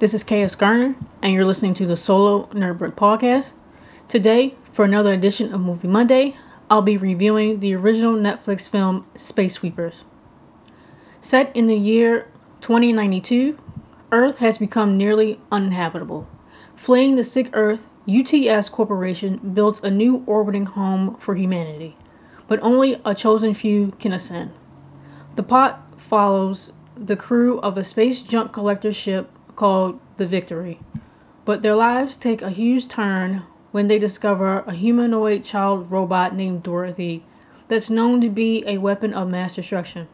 Hi, this is KS Garner, and you're listening to the Solo Nerdbird podcast. Today, for another edition of Movie Monday, I'll be reviewing the original Netflix film Space Sweepers. Set in the year 2092, Earth has become nearly uninhabitable. Fleeing the sick Earth, UTS Corporation builds a new orbiting home for humanity, but only a chosen few can ascend. The plot follows the crew of a space junk collector ship called the Victory, but their lives take a huge turn when they discover a humanoid child robot named Dorothy that's known to be a weapon of mass destruction.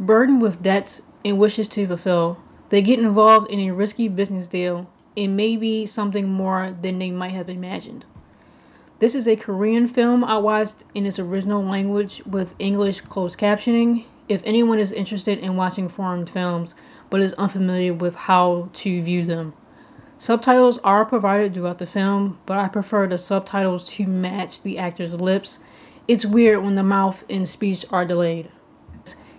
Burdened with debts and wishes to fulfill, they get involved in a risky business deal and maybe something more than they might have imagined. This is a Korean film I watched in its original language with English closed captioning if anyone is interested in watching foreign films but is unfamiliar with how to view them. Subtitles are provided throughout the film, but I prefer the subtitles to match the actor's lips. It's weird when the mouth and speech are delayed.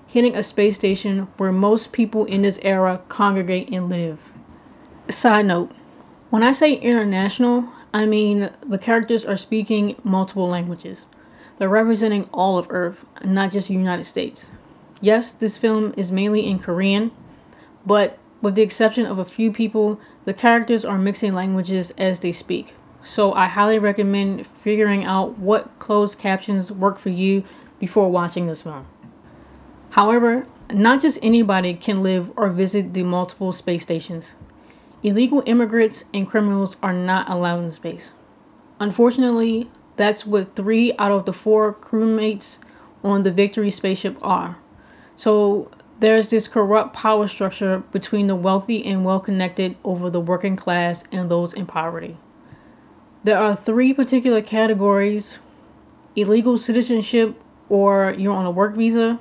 Hitting a space station where most people in this era congregate and live. Side note when I say international, I mean the characters are speaking multiple languages. They're representing all of Earth, not just the United States. Yes, this film is mainly in Korean, but with the exception of a few people, the characters are mixing languages as they speak. So I highly recommend figuring out what closed captions work for you before watching this film. However, not just anybody can live or visit the multiple space stations. Illegal immigrants and criminals are not allowed in space. Unfortunately, that's what three out of the four crewmates on the Victory spaceship are. So there's this corrupt power structure between the wealthy and well connected over the working class and those in poverty. There are three particular categories illegal citizenship, or you're on a work visa,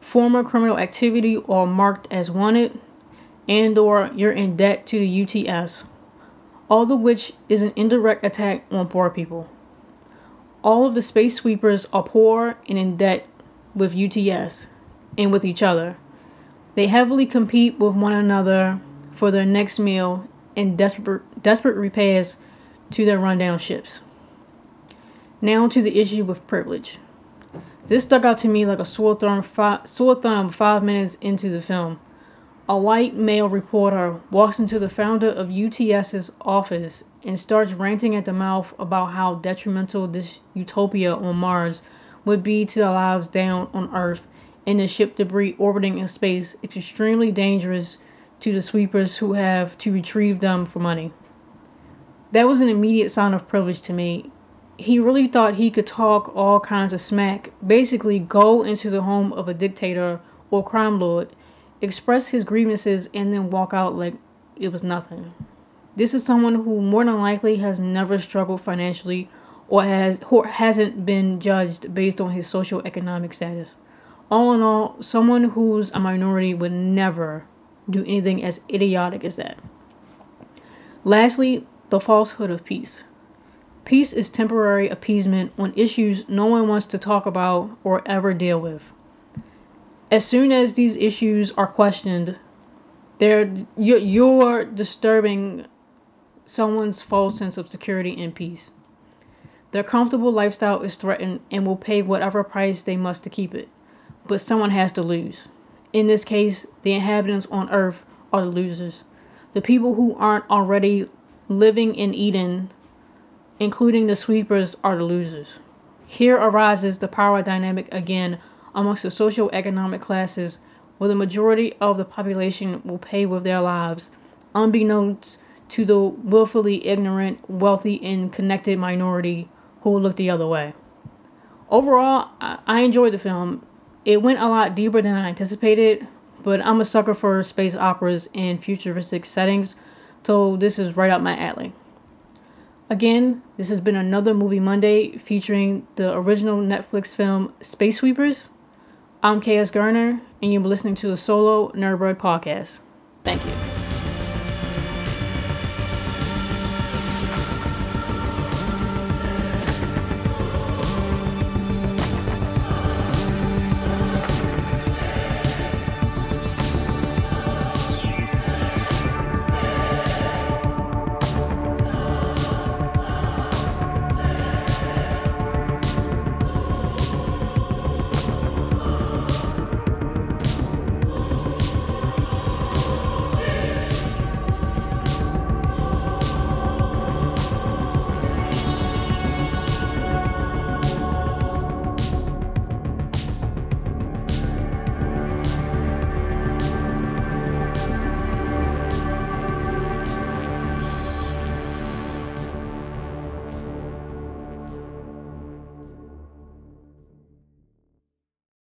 former criminal activity or marked as wanted, and or you're in debt to the UTS, all of which is an indirect attack on poor people. All of the space sweepers are poor and in debt with UTS, and with each other. They heavily compete with one another for their next meal and desperate, desperate repairs to their rundown ships. Now to the issue with privilege. This stuck out to me like a sore thumb, five, sore thumb five minutes into the film. A white male reporter walks into the founder of UTS's office and starts ranting at the mouth about how detrimental this utopia on Mars would be to the lives down on Earth and the ship debris orbiting in space it's extremely dangerous to the sweepers who have to retrieve them for money. That was an immediate sign of privilege to me. He really thought he could talk all kinds of smack, basically, go into the home of a dictator or crime lord, express his grievances, and then walk out like it was nothing. This is someone who more than likely has never struggled financially or has or hasn't been judged based on his social economic status all in all, someone who's a minority would never do anything as idiotic as that. Lastly, the falsehood of peace. Peace is temporary appeasement on issues no one wants to talk about or ever deal with. As soon as these issues are questioned, they're, you're, disturbing someone's false sense of security and peace. Their comfortable lifestyle is threatened and will pay whatever price they must to keep it but someone has to lose. In this case, the inhabitants on Earth are the losers. The people who aren't already living in Eden, including the sweepers, are the losers. Here arises the power dynamic again amongst the socio-economic classes, where the majority of the population will pay with their lives, unbeknownst to the willfully ignorant, wealthy, and connected minority who will look the other way. Overall, I enjoyed the film it went a lot deeper than I anticipated, but I'm a sucker for space operas and futuristic settings, so this is right up my alley. Again, this has been another Movie Monday featuring the original Netflix film Space Sweepers. I'm KS Garner, and you're listening to the Solo Nerdbird podcast. Thank you.